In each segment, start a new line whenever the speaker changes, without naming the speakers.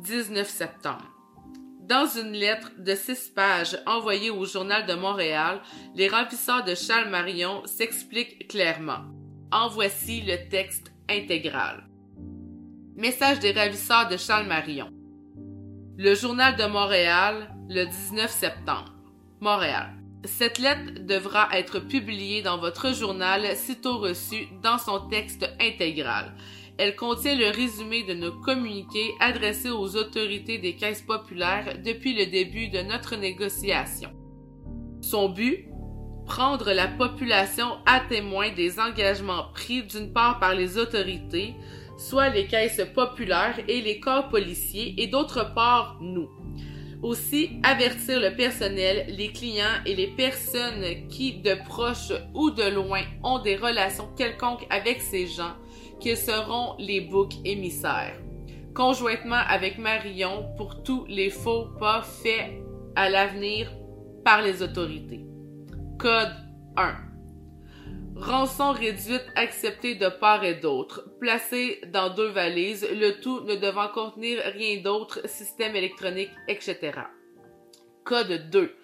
19 septembre. Dans une lettre de six pages envoyée au Journal de Montréal, les ravisseurs de Charles Marion s'expliquent clairement. En voici le texte intégral. Message des ravisseurs de Charles Marion. Le Journal de Montréal, le 19 septembre. Montréal. Cette lettre devra être publiée dans votre journal sitôt reçue dans son texte intégral. Elle contient le résumé de nos communiqués adressés aux autorités des caisses populaires depuis le début de notre négociation. Son but? Prendre la population à témoin des engagements pris d'une part par les autorités, soit les caisses populaires et les corps policiers, et d'autre part nous. Aussi, avertir le personnel, les clients et les personnes qui, de proche ou de loin, ont des relations quelconques avec ces gens qu'ils seront les boucs émissaires, conjointement avec Marion pour tous les faux pas faits à l'avenir par les autorités. Code 1. Rançon réduite acceptée de part et d'autre, placée dans deux valises, le tout ne devant contenir rien d'autre, système électronique, etc. Code 2.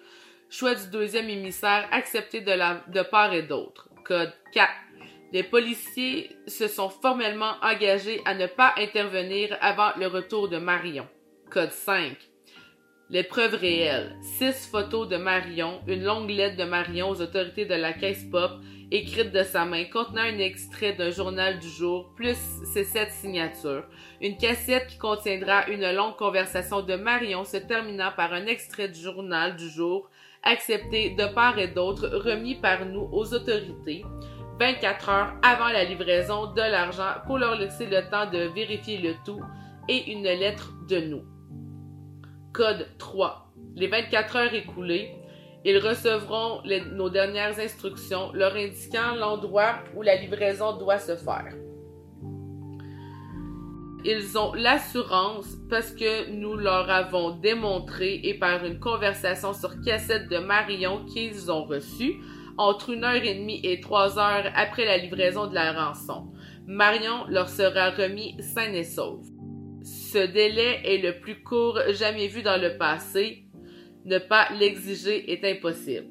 Choix du deuxième émissaire accepté de, part et d'autre. Code 4 les policiers se sont formellement engagés à ne pas intervenir avant le retour de Marion. Code 5. Les preuves réelles. Six photos de Marion, une longue lettre de Marion aux autorités de la Caisse Pop, écrite de sa main, contenant un extrait d'un journal du jour, plus ses sept signatures. Une cassette qui contiendra une longue conversation de Marion se terminant par un extrait du journal du jour, accepté de part et d'autre, remis par nous aux autorités. 24 heures avant la livraison de l'argent pour leur laisser le temps de vérifier le tout et une lettre de nous. Code 3. Les 24 heures écoulées, ils recevront nos dernières instructions leur indiquant l'endroit où la livraison doit se faire. Ils ont l'assurance parce que nous leur avons démontré et par une conversation sur cassette de Marion qu'ils ont reçue entre une heure et demie et trois heures après la livraison de la rançon. Marion leur sera remis sain et sauf. Ce délai est le plus court jamais vu dans le passé. Ne pas l'exiger est impossible.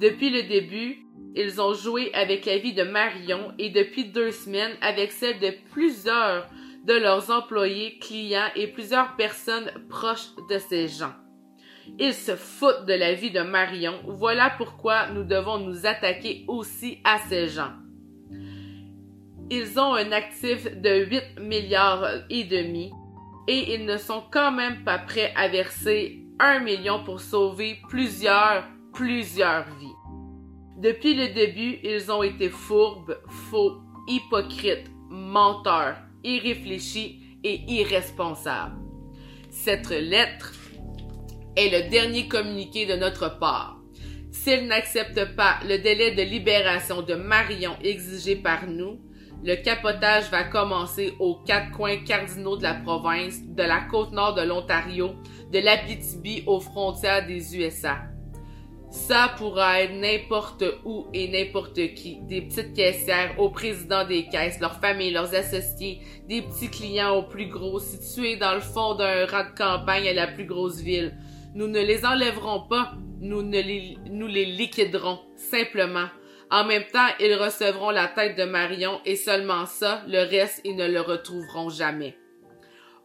Depuis le début, ils ont joué avec la vie de Marion et depuis deux semaines avec celle de plusieurs de leurs employés, clients et plusieurs personnes proches de ces gens. Ils se foutent de la vie de Marion. Voilà pourquoi nous devons nous attaquer aussi à ces gens. Ils ont un actif de 8 milliards et demi et ils ne sont quand même pas prêts à verser 1 million pour sauver plusieurs, plusieurs vies. Depuis le début, ils ont été fourbes, faux, hypocrites, menteurs, irréfléchis et irresponsables. Cette lettre est le dernier communiqué de notre part. S'ils n'acceptent pas le délai de libération de Marion exigé par nous, le capotage va commencer aux quatre coins cardinaux de la province, de la côte nord de l'Ontario, de l'Abitibi aux frontières des USA. Ça pourra être n'importe où et n'importe qui, des petites caissières au président des caisses, leurs familles, leurs associés, des petits clients aux plus gros, situés dans le fond d'un rang de campagne à la plus grosse ville, nous ne les enlèverons pas, nous, ne les, nous les liquiderons, simplement. En même temps, ils recevront la tête de Marion et seulement ça, le reste, ils ne le retrouveront jamais.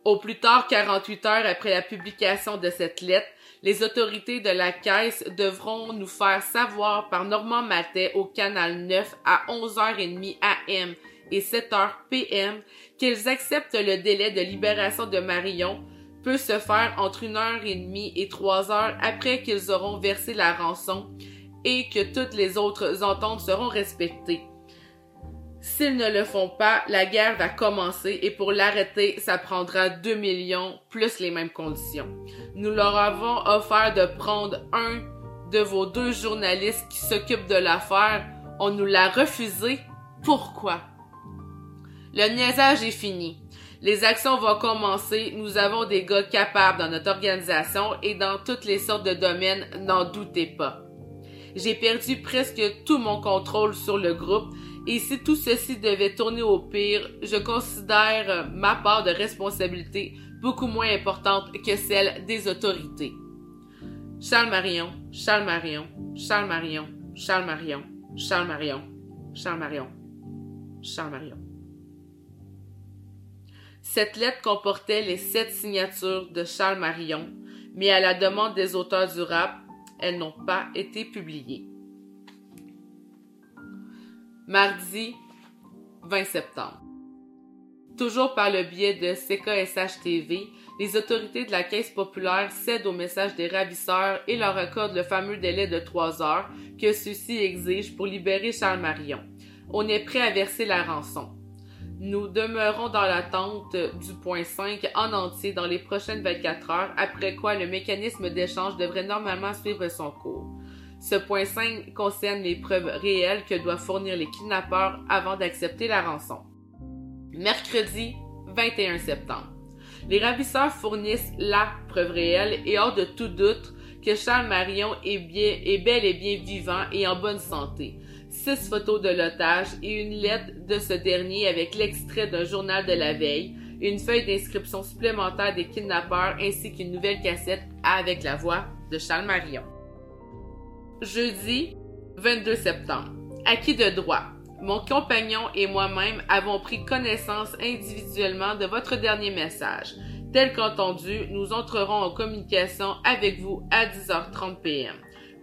Au plus tard 48 heures après la publication de cette lettre, les autorités de la caisse devront nous faire savoir par Normand Matet au canal 9 à 11h30 AM et 7h PM qu'ils acceptent le délai de libération de Marion peut se faire entre une heure et demie et trois heures après qu'ils auront versé la rançon et que toutes les autres ententes seront respectées. S'ils ne le font pas, la guerre va commencer et pour l'arrêter, ça prendra 2 millions plus les mêmes conditions. Nous leur avons offert de prendre un de vos deux journalistes qui s'occupent de l'affaire. On nous l'a refusé. Pourquoi? Le niaisage est fini. Les actions vont commencer. Nous avons des gars capables dans notre organisation et dans toutes les sortes de domaines, n'en doutez pas. J'ai perdu presque tout mon contrôle sur le groupe et si tout ceci devait tourner au pire, je considère ma part de responsabilité beaucoup moins importante que celle des autorités. Charles Marion, Charles Marion, Charles Marion, Charles Marion, Charles Marion, Charles Marion, Charles Marion. Cette lettre comportait les sept signatures de Charles Marion, mais à la demande des auteurs du rap, elles n'ont pas été publiées. Mardi 20 septembre. Toujours par le biais de CKSH TV, les autorités de la Caisse populaire cèdent au message des ravisseurs et leur accordent le fameux délai de trois heures que ceux-ci exigent pour libérer Charles Marion. On est prêt à verser la rançon. Nous demeurons dans l'attente du point 5 en entier dans les prochaines 24 heures, après quoi le mécanisme d'échange devrait normalement suivre son cours. Ce point 5 concerne les preuves réelles que doivent fournir les kidnappeurs avant d'accepter la rançon. Mercredi 21 septembre. Les ravisseurs fournissent la preuve réelle et hors de tout doute que Charles Marion est, est bel et bien vivant et en bonne santé six photos de l'otage et une lettre de ce dernier avec l'extrait d'un journal de la veille, une feuille d'inscription supplémentaire des kidnappeurs ainsi qu'une nouvelle cassette avec la voix de Charles Marion. Jeudi 22 septembre. Acquis de droit? Mon compagnon et moi-même avons pris connaissance individuellement de votre dernier message. Tel qu'entendu, nous entrerons en communication avec vous à 10h30 p.m.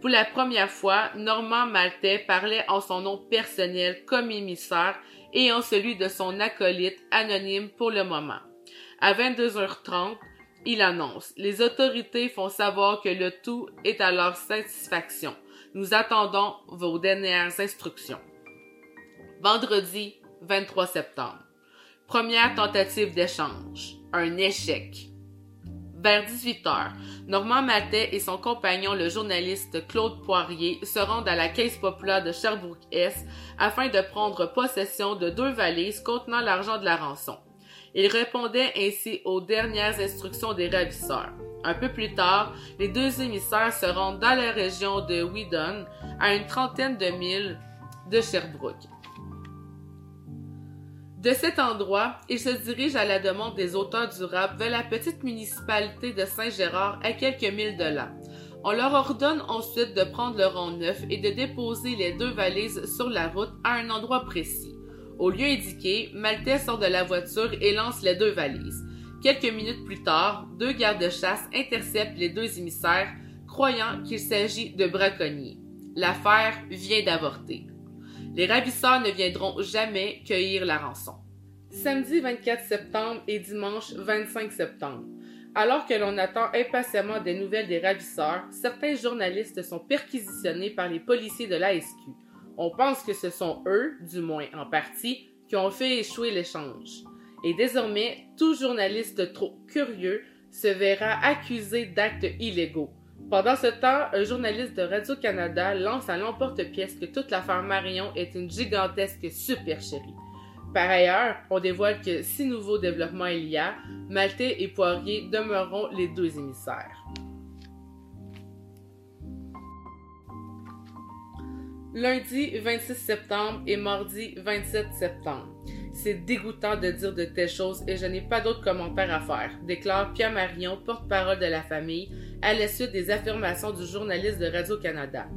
Pour la première fois, Normand Maltais parlait en son nom personnel comme émissaire et en celui de son acolyte anonyme pour le moment. À 22h30, il annonce Les autorités font savoir que le tout est à leur satisfaction. Nous attendons vos dernières instructions. Vendredi 23 septembre. Première tentative d'échange. Un échec. Vers 18 heures, Normand Matet et son compagnon, le journaliste Claude Poirier, se rendent à la Caisse populaire de Sherbrooke-Est afin de prendre possession de deux valises contenant l'argent de la rançon. Ils répondaient ainsi aux dernières instructions des ravisseurs. Un peu plus tard, les deux émissaires se rendent dans la région de Whedon, à une trentaine de milles de Sherbrooke. De cet endroit, ils se dirigent à la demande des auteurs du rap vers la petite municipalité de Saint-Gérard à quelques milles de là. On leur ordonne ensuite de prendre le rang neuf et de déposer les deux valises sur la route à un endroit précis. Au lieu indiqué, Maltais sort de la voiture et lance les deux valises. Quelques minutes plus tard, deux gardes-chasse interceptent les deux émissaires, croyant qu'il s'agit de braconniers. L'affaire vient d'avorter. Les ravisseurs ne viendront jamais cueillir la rançon. Samedi 24 septembre et dimanche 25 septembre. Alors que l'on attend impatiemment des nouvelles des ravisseurs, certains journalistes sont perquisitionnés par les policiers de l'ASQ. On pense que ce sont eux, du moins en partie, qui ont fait échouer l'échange. Et désormais, tout journaliste trop curieux se verra accusé d'actes illégaux. Pendant ce temps, un journaliste de Radio-Canada lance à l'emporte-pièce que toute l'affaire Marion est une gigantesque supercherie. Par ailleurs, on dévoile que si nouveaux développements il y a, Maltais et Poirier demeureront les deux émissaires. Lundi 26 septembre et mardi 27 septembre. C'est dégoûtant de dire de telles choses et je n'ai pas d'autres commentaires à faire, déclare Pierre Marion, porte-parole de la famille, à la suite des affirmations du journaliste de Radio-Canada.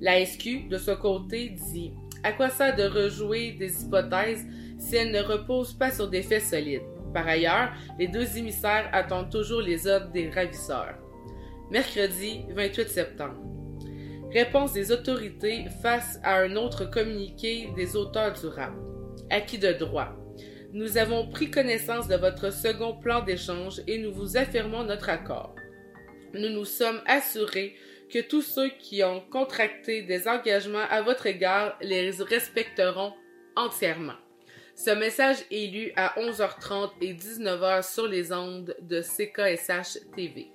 La SQ, de son côté, dit À quoi ça de rejouer des hypothèses si elles ne reposent pas sur des faits solides? Par ailleurs, les deux émissaires attendent toujours les ordres des ravisseurs. Mercredi 28 septembre. Réponse des autorités face à un autre communiqué des auteurs du rap acquis de droit. Nous avons pris connaissance de votre second plan d'échange et nous vous affirmons notre accord. Nous nous sommes assurés que tous ceux qui ont contracté des engagements à votre égard les respecteront entièrement. Ce message est lu à 11h30 et 19h sur les ondes de CKSH TV.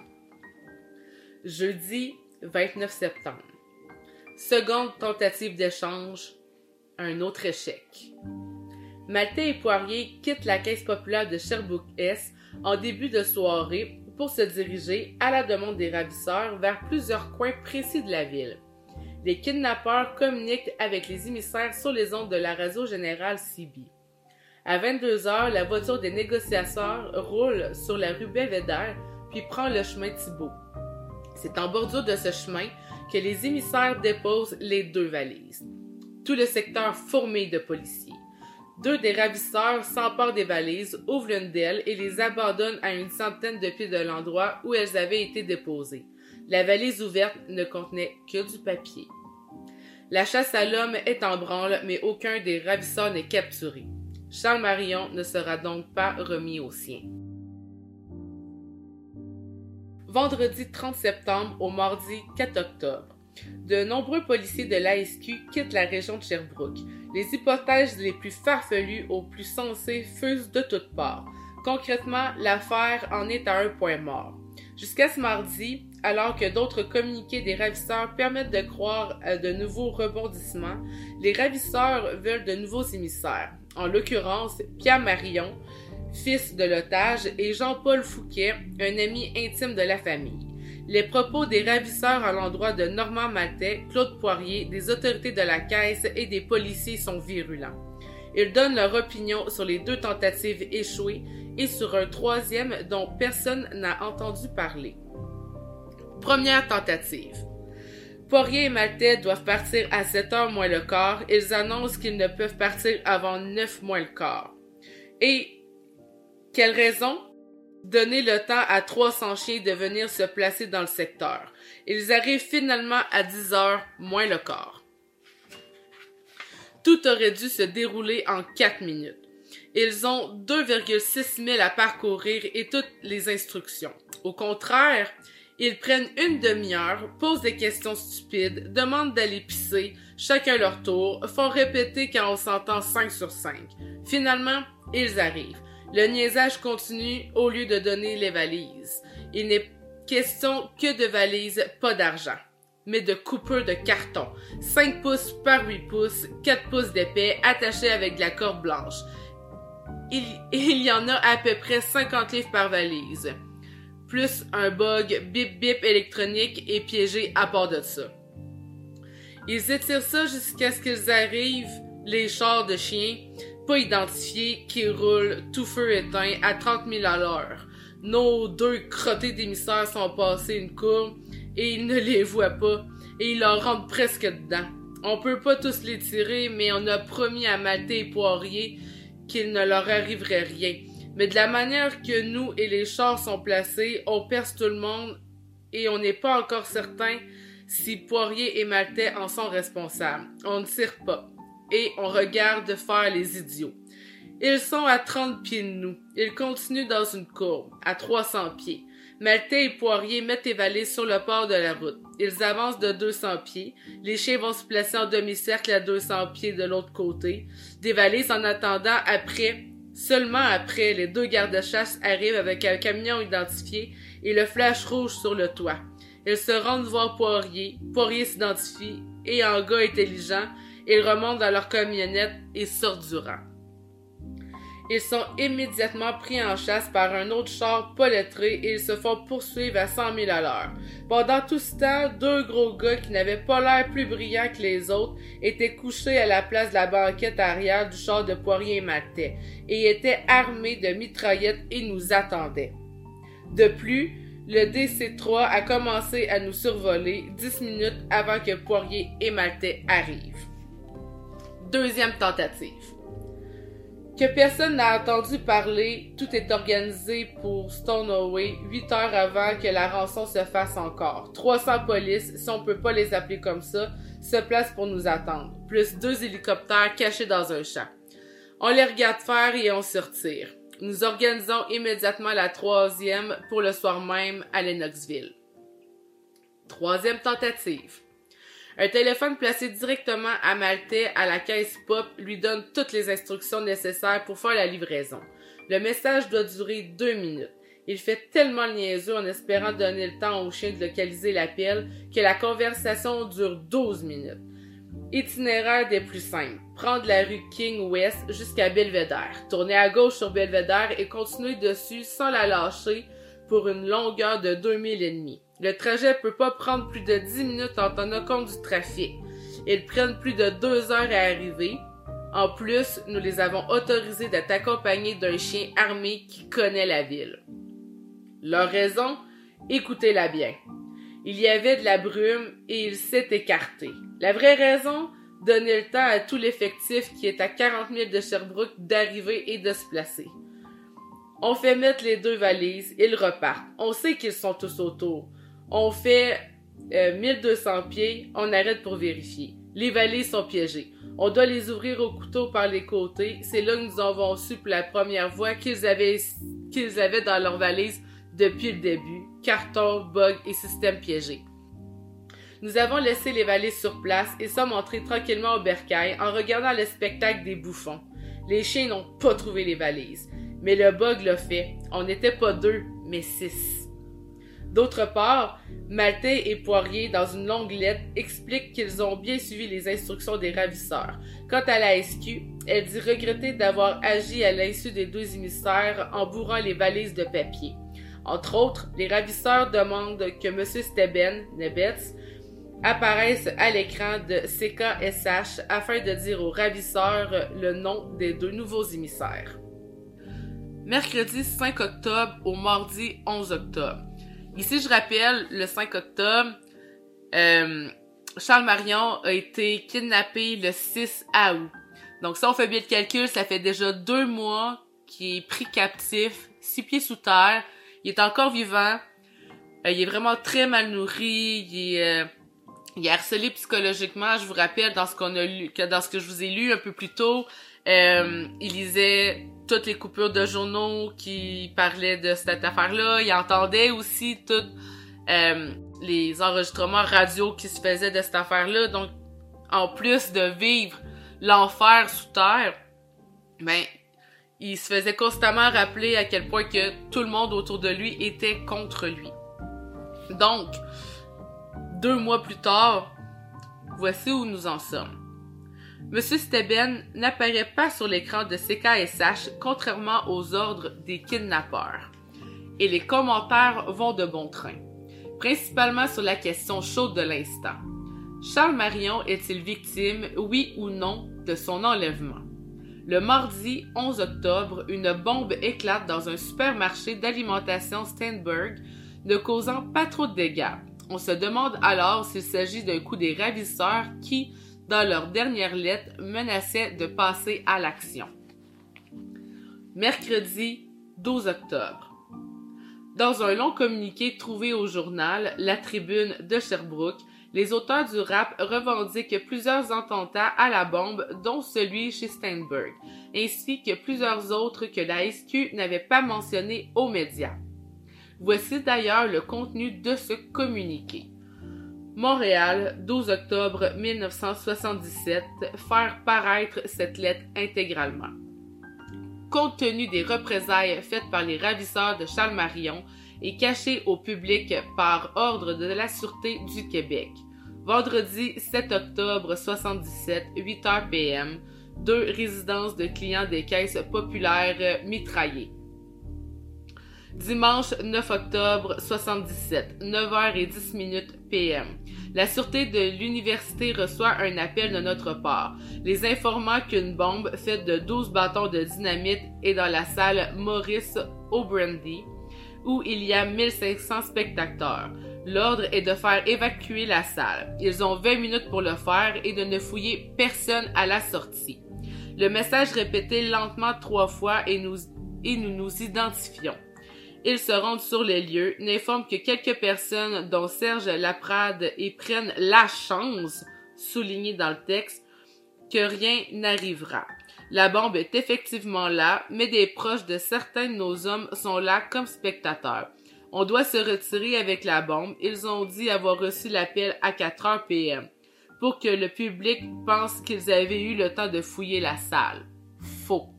Jeudi 29 septembre. Seconde tentative d'échange, un autre échec. Maltais et Poirier quittent la Caisse populaire de Sherbrooke-Est en début de soirée pour se diriger, à la demande des ravisseurs, vers plusieurs coins précis de la ville. Les kidnappeurs communiquent avec les émissaires sur les ondes de la radio générale CB. À 22 heures, la voiture des négociateurs roule sur la rue Belvedere puis prend le chemin Thibault. C'est en bordure de ce chemin que les émissaires déposent les deux valises. Tout le secteur fourmille de policiers. Deux des ravisseurs s'emparent des valises, ouvrent l'une d'elles et les abandonnent à une centaine de pieds de l'endroit où elles avaient été déposées. La valise ouverte ne contenait que du papier. La chasse à l'homme est en branle, mais aucun des ravisseurs n'est capturé. Charles Marion ne sera donc pas remis au sien. Vendredi 30 septembre au mardi 4 octobre. De nombreux policiers de l'ASQ quittent la région de Sherbrooke. Les hypothèses les plus farfelues aux plus sensées fusent de toutes parts. Concrètement, l'affaire en est à un point mort. Jusqu'à ce mardi, alors que d'autres communiqués des ravisseurs permettent de croire à de nouveaux rebondissements, les ravisseurs veulent de nouveaux émissaires. En l'occurrence, Pierre Marion, fils de l'otage, et Jean-Paul Fouquet, un ami intime de la famille. Les propos des ravisseurs à l'endroit de Normand Matet, Claude Poirier, des autorités de la caisse et des policiers sont virulents. Ils donnent leur opinion sur les deux tentatives échouées et sur un troisième dont personne n'a entendu parler. Première tentative. Poirier et Maltais doivent partir à 7 heures moins le quart. Ils annoncent qu'ils ne peuvent partir avant 9 moins le quart. Et quelle raison? Donner le temps à 300 chiens de venir se placer dans le secteur. Ils arrivent finalement à 10 heures moins le quart. Tout aurait dû se dérouler en 4 minutes. Ils ont 2,6 000 à parcourir et toutes les instructions. Au contraire, ils prennent une demi-heure, posent des questions stupides, demandent d'aller pisser, chacun leur tour, font répéter quand on s'entend 5 sur 5. Finalement, ils arrivent. Le niaisage continue au lieu de donner les valises. Il n'est question que de valises, pas d'argent, mais de coupeurs de carton. 5 pouces par 8 pouces, 4 pouces d'épais, attachés avec de la corde blanche. Il, y en a à peu près 50 livres par valise plus un bug bip bip électronique et piégé à part de ça. Ils étirent ça jusqu'à ce qu'ils arrivent, les chars de chiens, pas identifiés, qui roulent tout feu éteint à 30 000 à l'heure. Nos deux crottés d'émissaires sont passés une courbe et ils ne les voient pas et ils leur rentrent presque dedans. On peut pas tous les tirer, mais on a promis à Maté et Poirier qu'il ne leur arriverait rien. Mais de la manière que nous et les chars sont placés, on perce tout le monde et on n'est pas encore certain si Poirier et Maltais en sont responsables. On ne tire pas et on regarde faire les idiots. Ils sont à 30 pieds de nous. Ils continuent dans une courbe, à 300 pieds. Maltais et Poirier mettent les valises sur le port de la route. Ils avancent de 200 pieds. Les chiens vont se placer en demi-cercle à 200 pieds de l'autre côté. Des valises en attendant après Seulement après, les deux gardes-chasse arrivent avec un camion identifié et le flash rouge sur le toit. Ils se rendent voir Poirier. Poirier s'identifie et en gars intelligent, ils remontent dans leur camionnette et sortent du rang. Ils sont immédiatement pris en chasse par un autre char pas lettré et ils se font poursuivre à 100 000 à l'heure. Pendant tout ce temps, deux gros gars qui n'avaient pas l'air plus brillants que les autres étaient couchés à la place de la banquette arrière du char de Poirier et Matet et étaient armés de mitraillettes et nous attendaient. De plus, le DC-3 a commencé à nous survoler dix minutes avant que Poirier et Maltais arrivent. Deuxième tentative que personne n'a entendu parler, tout est organisé pour Stoneway 8 heures avant que la rançon se fasse encore. 300 polices, si on peut pas les appeler comme ça, se placent pour nous attendre, plus deux hélicoptères cachés dans un champ. On les regarde faire et on se retire. Nous organisons immédiatement la troisième pour le soir même à Lennoxville. Troisième tentative. Un téléphone placé directement à Maltais à la caisse pop lui donne toutes les instructions nécessaires pour faire la livraison. Le message doit durer deux minutes. Il fait tellement le niaiseux en espérant donner le temps au chien de localiser l'appel que la conversation dure 12 minutes. Itinéraire des plus simples. Prendre la rue King West jusqu'à Belvedere. Tourner à gauche sur Belvedere et continuer dessus sans la lâcher pour une longueur de 2000 et demi. Le trajet peut pas prendre plus de 10 minutes en tenant compte du trafic. Ils prennent plus de 2 heures à arriver. En plus, nous les avons autorisés d'être accompagnés d'un chien armé qui connaît la ville. Leur raison? Écoutez-la bien. Il y avait de la brume et il s'est écarté. La vraie raison? Donner le temps à tout l'effectif qui est à 40 000 de Sherbrooke d'arriver et de se placer. On fait mettre les deux valises, ils repartent. On sait qu'ils sont tous autour. On fait 1200 euh, pieds, on arrête pour vérifier. Les valises sont piégées. On doit les ouvrir au couteau par les côtés. C'est là que nous avons su pour la première fois qu'ils avaient, dans leurs valises depuis le début. Carton, bug et système piégé. Nous avons laissé les valises sur place et sommes entrés tranquillement au bercail en regardant le spectacle des bouffons. Les chiens n'ont pas trouvé les valises. Mais le bug l'a fait. On n'était pas deux, mais six. D'autre part, Maltais et Poirier, dans une longue lettre, expliquent qu'ils ont bien suivi les instructions des ravisseurs. Quant à la SQ, elle dit regretter d'avoir agi à l'insu des deux émissaires en bourrant les valises de papier. Entre autres, les ravisseurs demandent que M. Steben, Nebetz, apparaisse à l'écran de CKSH afin de dire aux ravisseurs le nom des deux nouveaux émissaires. Mercredi 5 octobre au mardi 11 octobre. Ici, je rappelle, le 5 octobre, euh, Charles Marion a été kidnappé le 6 août. Donc, si on fait bien le calcul, ça fait déjà deux mois qu'il est pris captif, six pieds sous terre. Il est encore vivant. Euh, il est vraiment très mal nourri. Il est, euh, il est harcelé psychologiquement. Je vous rappelle, dans ce qu'on a lu, que dans ce que je vous ai lu un peu plus tôt, il lisait toutes les coupures de journaux qui parlaient de cette affaire-là. Il entendait aussi toutes euh, les enregistrements radio qui se faisaient de cette affaire-là. Donc, en plus de vivre l'enfer sous terre, ben, il se faisait constamment rappeler à quel point que tout le monde autour de lui était contre lui. Donc, deux mois plus tard, voici où nous en sommes. Monsieur Steben n'apparaît pas sur l'écran de CKSH contrairement aux ordres des kidnappeurs. Et les commentaires vont de bon train, principalement sur la question chaude de l'instant. Charles Marion est-il victime, oui ou non, de son enlèvement? Le mardi 11 octobre, une bombe éclate dans un supermarché d'alimentation Steinberg, ne causant pas trop de dégâts. On se demande alors s'il s'agit d'un coup des ravisseurs qui, dans leur dernière lettre, menaçaient de passer à l'action. Mercredi 12 octobre. Dans un long communiqué trouvé au journal La Tribune de Sherbrooke, les auteurs du rap revendiquent plusieurs attentats à la bombe, dont celui chez Steinberg, ainsi que plusieurs autres que la SQ n'avait pas mentionnés aux médias. Voici d'ailleurs le contenu de ce communiqué. Montréal, 12 octobre 1977, faire paraître cette lettre intégralement. Compte tenu des représailles faites par les ravisseurs de Charles Marion et cachées au public par ordre de la Sûreté du Québec. Vendredi 7 octobre 77, 8h PM, deux résidences de clients des caisses populaires mitraillées. Dimanche 9 octobre 77, 9h10 PM. La sûreté de l'université reçoit un appel de notre part, les informant qu'une bombe faite de 12 bâtons de dynamite est dans la salle Maurice O'Brandy, où il y a 1500 spectateurs. L'ordre est de faire évacuer la salle. Ils ont 20 minutes pour le faire et de ne fouiller personne à la sortie. Le message répété lentement trois fois et nous, et nous nous identifions. Ils se rendent sur les lieux, n'informent que quelques personnes, dont Serge Laprade, et prennent la chance, souligné dans le texte, que rien n'arrivera. La bombe est effectivement là, mais des proches de certains de nos hommes sont là comme spectateurs. On doit se retirer avec la bombe. Ils ont dit avoir reçu l'appel à 4 heures PM pour que le public pense qu'ils avaient eu le temps de fouiller la salle. Faux.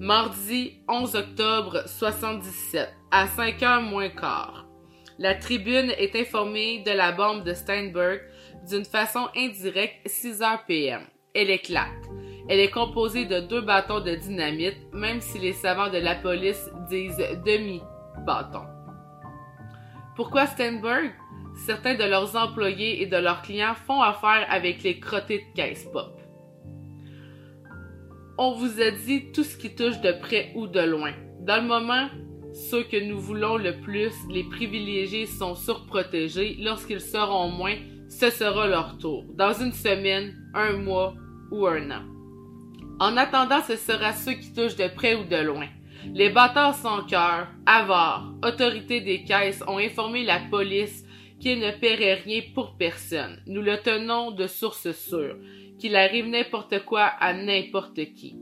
Mardi 11 octobre 77, à 5 heures moins quart. La tribune est informée de la bombe de Steinberg d'une façon indirecte 6 heures PM. Elle éclate. Elle est composée de deux bâtons de dynamite, même si les savants de la police disent demi-bâton. Pourquoi Steinberg? Certains de leurs employés et de leurs clients font affaire avec les crottés de caisse pop. On vous a dit tout ce qui touche de près ou de loin. Dans le moment, ceux que nous voulons le plus, les privilégiés, sont surprotégés. Lorsqu'ils seront moins, ce sera leur tour. Dans une semaine, un mois ou un an. En attendant, ce sera ceux qui touchent de près ou de loin. Les bâtards sans cœur, avares, autorités des caisses ont informé la police qu'il ne paierait rien pour personne. Nous le tenons de source sûre, qu'il arrive n'importe quoi à n'importe qui.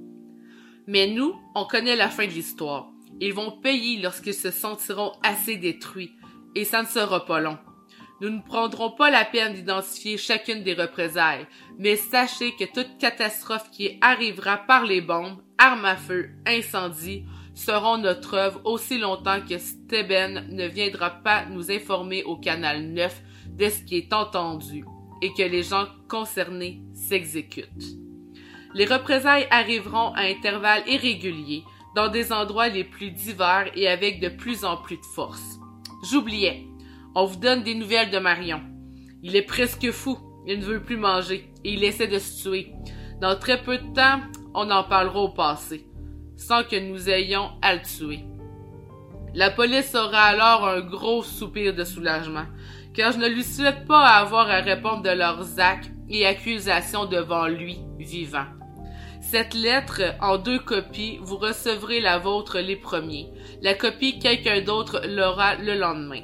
Mais nous, on connaît la fin de l'histoire. Ils vont payer lorsqu'ils se sentiront assez détruits, et ça ne sera pas long. Nous ne prendrons pas la peine d'identifier chacune des représailles, mais sachez que toute catastrophe qui arrivera par les bombes, armes à feu, incendies, seront notre œuvre aussi longtemps que Steben ne viendra pas nous informer au canal 9 de ce qui est entendu et que les gens concernés s'exécutent. Les représailles arriveront à intervalles irréguliers, dans des endroits les plus divers et avec de plus en plus de force. J'oubliais. On vous donne des nouvelles de Marion. Il est presque fou. Il ne veut plus manger et il essaie de se tuer. Dans très peu de temps, on en parlera au passé, sans que nous ayons à le tuer. La police aura alors un gros soupir de soulagement, car je ne lui souhaite pas avoir à répondre de leurs actes et accusations devant lui, vivant. Cette lettre en deux copies, vous recevrez la vôtre les premiers. La copie, quelqu'un d'autre l'aura le lendemain.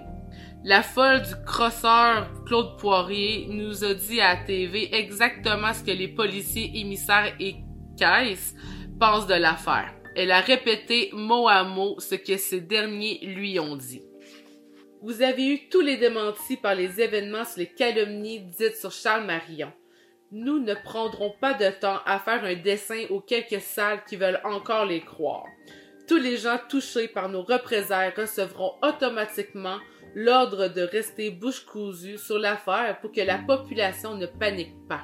La folle du crosseur Claude Poirier nous a dit à TV exactement ce que les policiers émissaires et caisses pensent de l'affaire. Elle a répété mot à mot ce que ces derniers lui ont dit. Vous avez eu tous les démentis par les événements sur les calomnies dites sur Charles Marion. Nous ne prendrons pas de temps à faire un dessin aux quelques salles qui veulent encore les croire. Tous les gens touchés par nos représailles recevront automatiquement l'ordre de rester bouche cousue sur l'affaire pour que la population ne panique pas.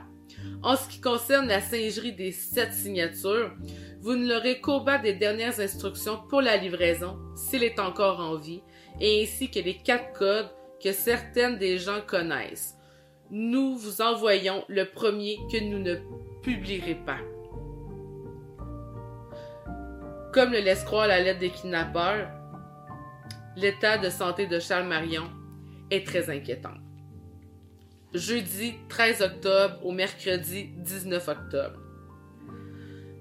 En ce qui concerne la singerie des sept signatures, vous ne l'aurez qu'au bas des dernières instructions pour la livraison, s'il est encore en vie, ainsi que les quatre codes que certaines des gens connaissent nous vous envoyons le premier que nous ne publierez pas. Comme le laisse croire la lettre des kidnappeurs, l'état de santé de Charles Marion est très inquiétant. Jeudi 13 octobre au mercredi 19 octobre.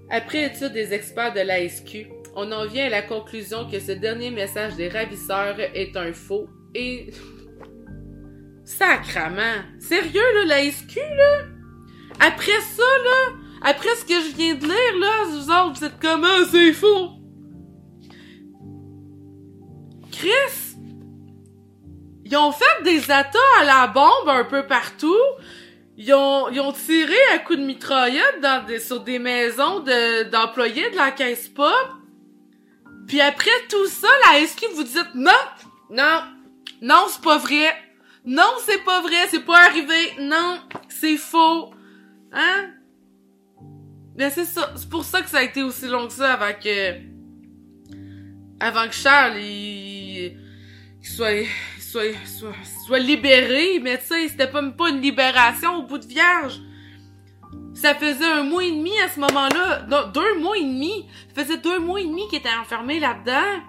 Après étude des experts de l'ASQ, on en vient à la conclusion que ce dernier message des ravisseurs est un faux et Sacrement. Sérieux, là, la SQ, là? Après ça, là, après ce que je viens de lire, là, vous autres, vous êtes comment, ah, c'est faux? Chris? Ils ont fait des attaques à la bombe un peu partout. Ils ont, ils tiré à coups de mitraillette dans des, sur des maisons de, d'employés de la caisse pop. Puis après tout ça, la SQ vous dites non, non, non, c'est pas vrai. Non, c'est pas vrai, c'est pas arrivé. Non, c'est faux. Hein? Mais c'est ça, c'est pour ça que ça a été aussi long que ça avant que avant que Charles il, soit, soit, soit, soit libéré, mais tu sais, c'était même pas une libération au bout de vierge. Ça faisait un mois et demi à ce moment-là. Non, deux mois et demi. Ça faisait deux mois et demi qu'il était enfermé là-dedans.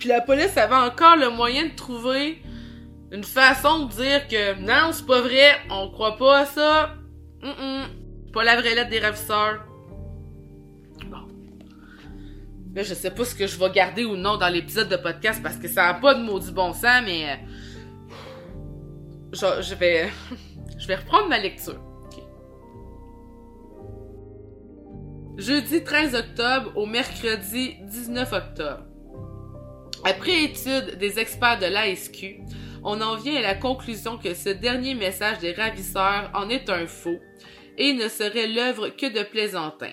Puis la police avait encore le moyen de trouver une façon de dire que non, c'est pas vrai, on croit pas à ça. Mm Pas la vraie lettre des ravisseurs. Bon. Là, je sais pas ce que je vais garder ou non dans l'épisode de podcast parce que ça a pas de du bon sens, mais. Je, je vais. Je vais reprendre ma lecture. Jeudi 13 octobre au mercredi 19 octobre. Après étude des experts de l'ASQ, on en vient à la conclusion que ce dernier message des ravisseurs en est un faux et ne serait l'œuvre que de plaisantins.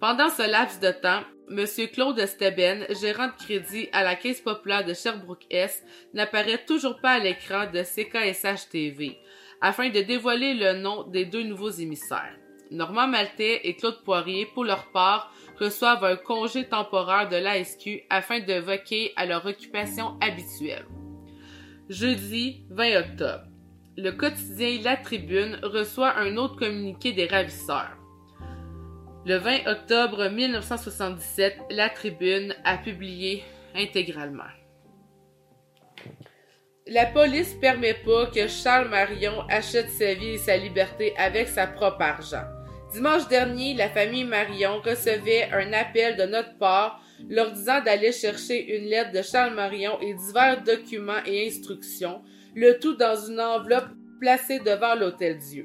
Pendant ce laps de temps, M. Claude Steben, gérant de crédit à la Caisse populaire de Sherbrooke-Est, n'apparaît toujours pas à l'écran de CKSH TV, afin de dévoiler le nom des deux nouveaux émissaires. Normand Maltais et Claude Poirier, pour leur part, reçoivent un congé temporaire de l'ASQ afin de voquer à leur occupation habituelle. Jeudi 20 octobre. Le quotidien La Tribune reçoit un autre communiqué des ravisseurs. Le 20 octobre 1977, la Tribune a publié intégralement. La police permet pas que Charles Marion achète sa vie et sa liberté avec sa propre argent. Dimanche dernier, la famille Marion recevait un appel de notre part leur disant d'aller chercher une lettre de Charles Marion et divers documents et instructions, le tout dans une enveloppe placée devant l'Hôtel Dieu.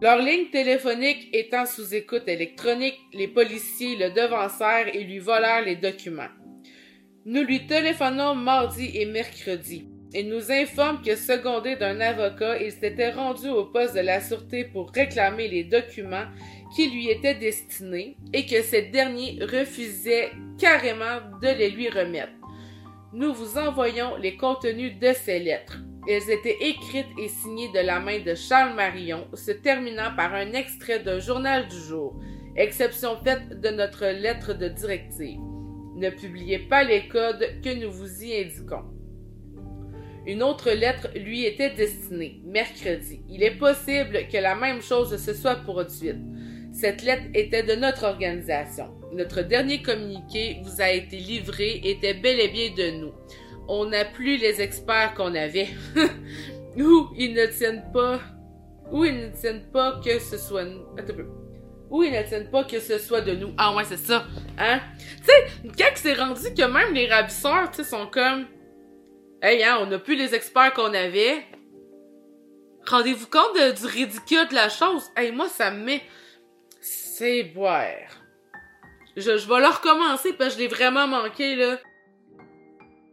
Leur ligne téléphonique étant sous écoute électronique, les policiers le devancèrent et lui volèrent les documents. Nous lui téléphonons mardi et mercredi. Il nous informe que, secondé d'un avocat, il s'était rendu au poste de la sûreté pour réclamer les documents qui lui étaient destinés et que ce dernier refusait carrément de les lui remettre. Nous vous envoyons les contenus de ces lettres. Elles étaient écrites et signées de la main de Charles Marion, se terminant par un extrait d'un journal du jour, exception faite de notre lettre de directive. Ne publiez pas les codes que nous vous y indiquons. Une autre lettre lui était destinée, mercredi. Il est possible que la même chose se soit produite. Cette lettre était de notre organisation. Notre dernier communiqué vous a été livré était bel et bien de nous on n'a plus les experts qu'on avait. Ou ils ne tiennent pas. Ou ils ne tiennent pas que ce soit. Attends un peu. Ou ils ne tiennent pas que ce soit de nous. Ah ouais, c'est ça. Hein? Tu sais, quand c'est rendu que même les ravisseurs, tu sont comme. Hey, hein, on n'a plus les experts qu'on avait. Rendez-vous compte du ridicule de la chose? Hey, moi, ça me met. C'est boire. Je, je vais le recommencer parce que je l'ai vraiment manqué, là.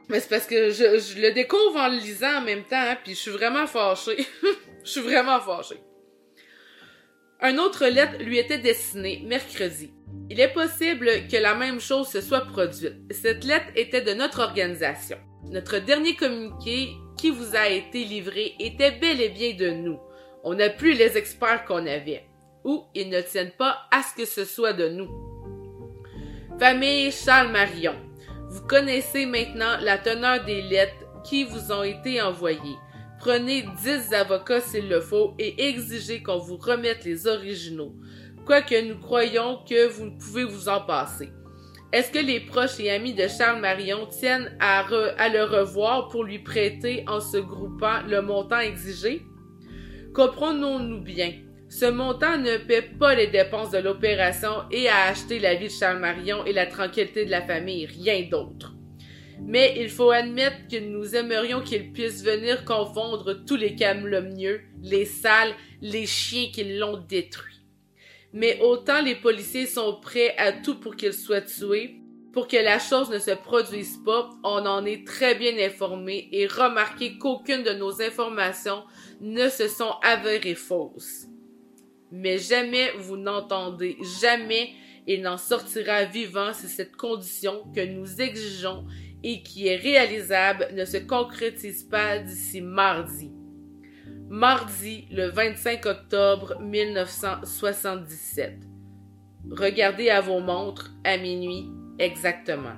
Mais c'est parce que je, le découvre en le lisant en même temps, hein, puis je suis vraiment fâchée. je suis vraiment fâchée. Un autre lettre lui était destinée mercredi. Il est possible que la même chose se soit produite. Cette lettre était de notre organisation. Notre dernier communiqué qui vous a été livré était bel et bien de nous. On n'a plus les experts qu'on avait. Ou ils ne tiennent pas à ce que ce soit de nous. Famille Charles Marion. Vous connaissez maintenant la teneur des lettres qui vous ont été envoyées. Prenez 10 avocats s'il le faut et exigez qu'on vous remette les originaux, quoique nous croyons que vous pouvez vous en passer. Est-ce que les proches et amis de Charles Marion tiennent à, le revoir pour lui prêter en se groupant le montant exigé? Comprenons-nous bien. Ce montant ne paie pas les dépenses de l'opération et a acheté la vie de Charles Marion et la tranquillité de la famille, rien d'autre. Mais il faut admettre que nous aimerions qu'il puisse venir confondre tous les calomnieux, les sales, les chiens qui l'ont détruit. Mais autant les policiers sont prêts à tout pour qu'il soit tué, pour que la chose ne se produise pas, on en est très bien informé et remarqué qu'aucune de nos informations ne se sont avérées fausses mais jamais vous n'entendez, jamais il n'en sortira vivant si cette condition que nous exigeons et qui est réalisable ne se concrétise pas d'ici mardi. Mardi, le 25 octobre 1977. Regardez à vos montres à minuit exactement.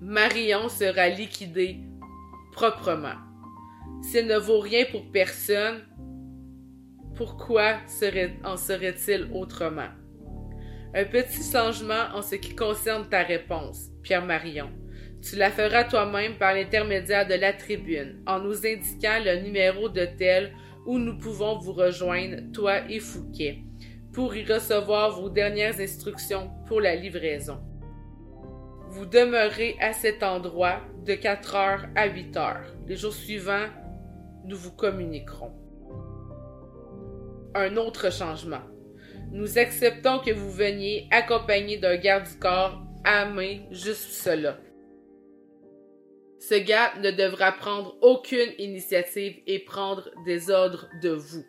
Marion sera liquidé proprement. S'il ne vaut rien pour personne, pourquoi en serait-il autrement? Un petit changement en ce qui concerne ta réponse, Pierre Marion. Tu la feras toi-même par l'intermédiaire de la tribune, en nous indiquant le numéro de tel où nous pouvons vous rejoindre, toi et Fouquet, pour y recevoir vos dernières instructions pour la livraison. Vous demeurez à cet endroit de 4 heures à 8 heures. Les jours suivants, nous vous communiquerons un autre changement. Nous acceptons que vous veniez accompagné d'un garde du corps main, juste cela. Ce gars ne devra prendre aucune initiative et prendre des ordres de vous.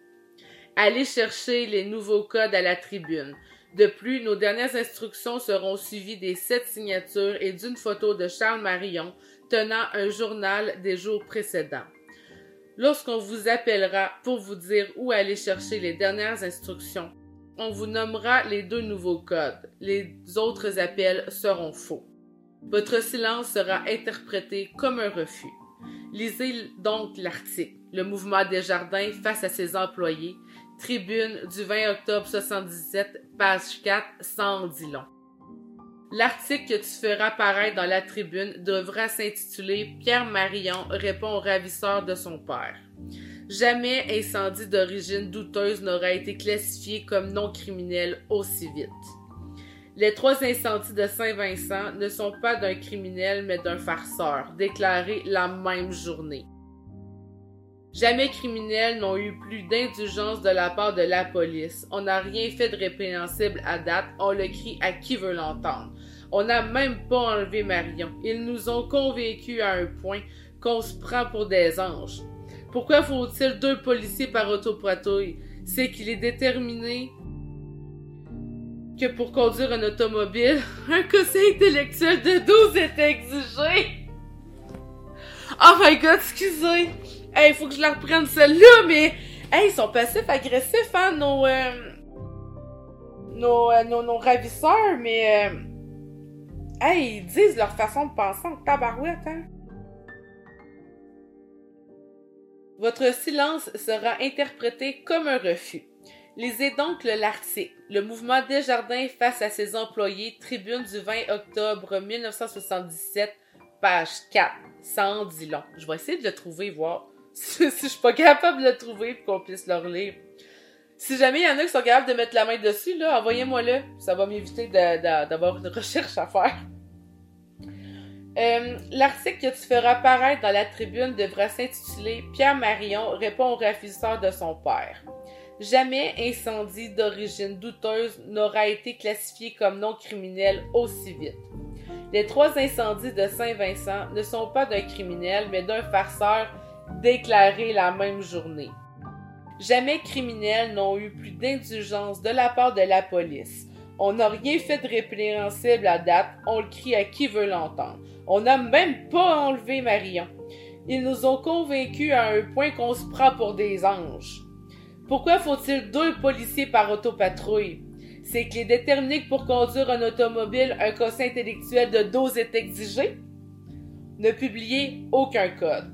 Allez chercher les nouveaux codes à la tribune. De plus, nos dernières instructions seront suivies des sept signatures et d'une photo de Charles Marion tenant un journal des jours précédents. Lorsqu'on vous appellera pour vous dire où aller chercher les dernières instructions, on vous nommera les deux nouveaux codes. Les autres appels seront faux. Votre silence sera interprété comme un refus. Lisez donc l'article Le mouvement des jardins face à ses employés Tribune du 20 octobre 77, page 4, sans dit long. L'article que tu feras apparaître dans la tribune devra s'intituler Pierre Marion répond au ravisseur de son père. Jamais incendie d'origine douteuse n'aura été classifié comme non criminel aussi vite. Les trois incendies de Saint-Vincent ne sont pas d'un criminel mais d'un farceur, déclaré la même journée. Jamais criminels n'ont eu plus d'indulgence de la part de la police. On n'a rien fait de répréhensible à date, on le crie à qui veut l'entendre. On n'a même pas enlevé Marion. Ils nous ont convaincus à un point qu'on se prend pour des anges. Pourquoi faut-il deux policiers par autopatrouille? C'est qu'il est déterminé que pour conduire un automobile, un quotient intellectuel de 12 est exigé. Oh my god, excusez. Hey, faut que je la reprenne celle-là, mais hey, ils sont passifs agressifs, hein, nos, euh, nos, euh, nos, nos, ravisseurs, mais euh, hey, ils disent leur façon de penser en tabarouette, hein. Votre silence sera interprété comme un refus. Lisez donc l'article Le mouvement Desjardins face à ses employés, tribune du 20 octobre 1977, page 4. Sans dit long. Je vais essayer de le trouver, voir si, je suis pas capable de le trouver pour qu'on puisse le relire. Si jamais il y en a qui sont capables de mettre la main dessus, là, envoyez-moi-le. Ça va m'éviter d'avoir une recherche à faire. Euh, l'article que tu feras apparaître dans la tribune devra s'intituler Pierre Marion répond au ravisseur de son père. Jamais incendie d'origine douteuse n'aura été classifié comme non criminel aussi vite. Les trois incendies de Saint-Vincent ne sont pas d'un criminel, mais d'un farceur déclaré la même journée. Jamais criminels n'ont eu plus d'indulgence de la part de la police. On n'a rien fait de répréhensible à date, on le crie à qui veut l'entendre. On n'a même pas enlevé Marion. Ils nous ont convaincus à un point qu'on se prend pour des anges. Pourquoi faut-il deux policiers par autopatrouille? C'est qu'il est déterminé que pour conduire un automobile, un quotient intellectuel de 12 est exigé? Ne publier aucun code.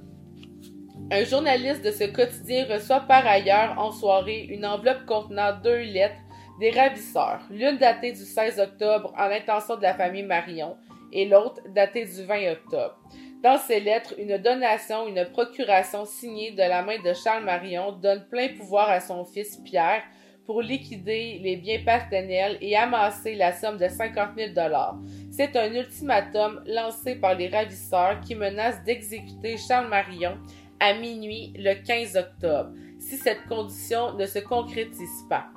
Un journaliste de ce quotidien reçoit par ailleurs en soirée une enveloppe contenant deux lettres des ravisseurs, l'une datée du 16 octobre en l'intention de la famille Marion et l'autre datée du 20 octobre. Dans ces lettres, une donation, une procuration signée de la main de Charles Marion donne plein pouvoir à son fils Pierre pour liquider les biens paternels et amasser la somme de 50 000 C'est un ultimatum lancé par les ravisseurs qui menacent d'exécuter Charles Marion à minuit le 15 octobre si cette condition ne se concrétise pas.